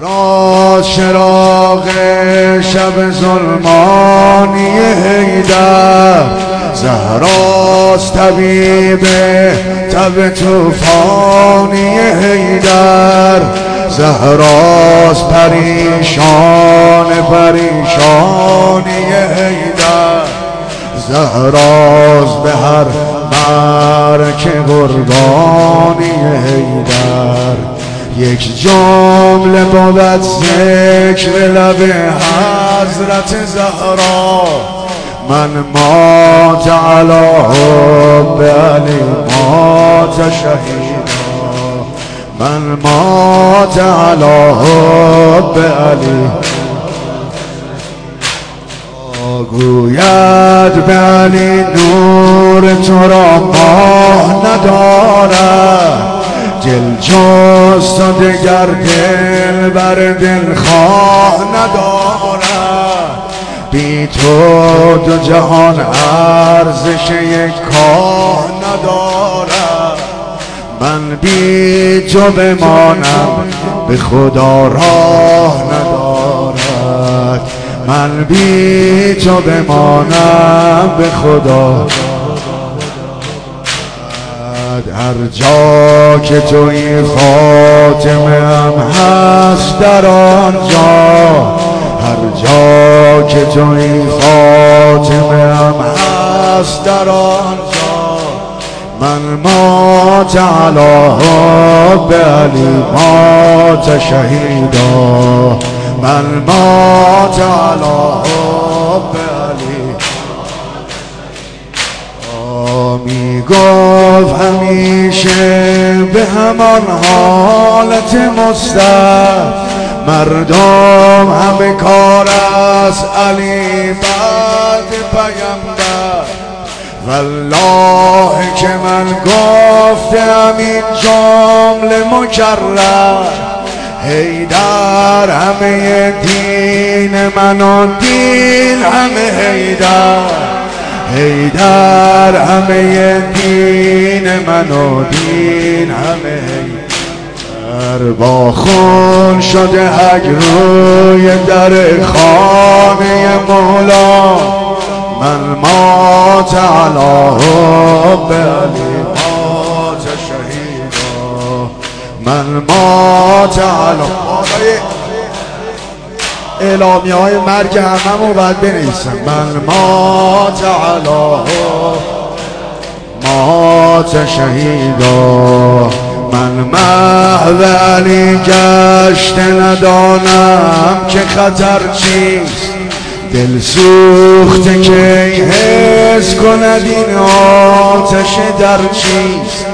زهرا چراغ شب ظلمانی هیدر زهراست طبیب تب توفانی هیدر زهراست پریشان پریشانی هیدر زهراست به هر مرک قربانی هیدر یک جمله بود ذکر لب حضرت زهرا. من ما تعالی به علی ما شهیدا. من ما تعالی به علی. گوید به علی نور تو را ماه ندارد. دل تو دگر دل بر دل خواه ندارد. بی تو دو جهان ارزش یک کاه ندارد. من بی تو بمانم به خدا راه ندارد. من بی تو بمانم به خدا هر جا که توی خاتمه هم هست در آنجا هر جا که توی خاتمه هم هست در آنجا من ما تعالی به علی ما شهیدا من ما تعالی به می گفت همیشه به همان حالت مستر. مردم همه کار از علی بعد پیمبر والله که من گفتم این جمله مکرر. هیدر همه دین من و دین همه هیدر هیدر همه دین من و دین همه. هیدر با خون شده اگ روی در خانه مولا. من ما تعالی به علی مات شهیدا من ما تعالی اعلامی های مرگ همه باید بنویسم. من ما تعالی مات شهیدا. من محو علی گشت ندانم که خطر چیست. دل سوخته که حس کند این آتش در چیست.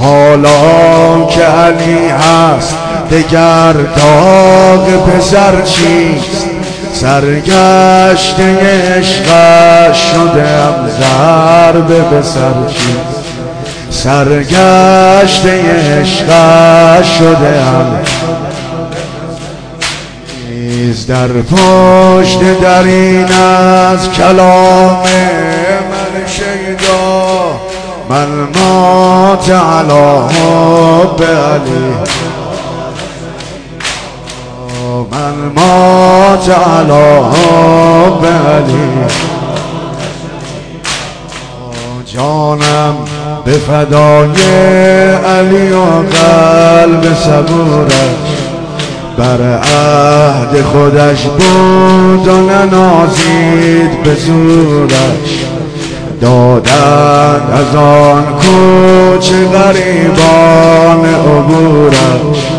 حالا که علی هست دگر داغ پسر چیست. سرگشت عشقش شدم ضربه به سر چیست سرگشت عشقش شدم. نیز در پشت در این از کلام من شیدا من ما تعالی به علی. من ما تعالی علی جانم به فدای علی و قلب صبورش. بر عهد خودش بود و ننازید به زورش. دادن از آن کوچه غریبان عبورش.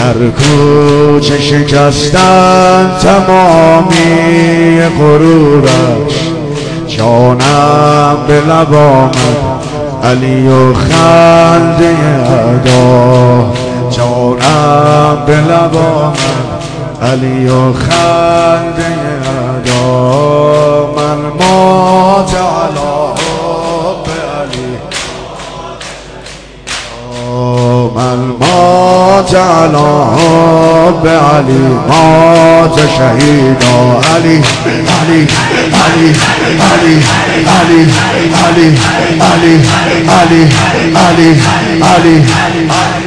در کوچه شکستن تمامی غرورش جانم به لب آمد علی و خنده ادا. جانم به لب آمد علی و خنده ما تعالی به علی مات شهیدا علی علی علی علی علی علی علی علی علی علی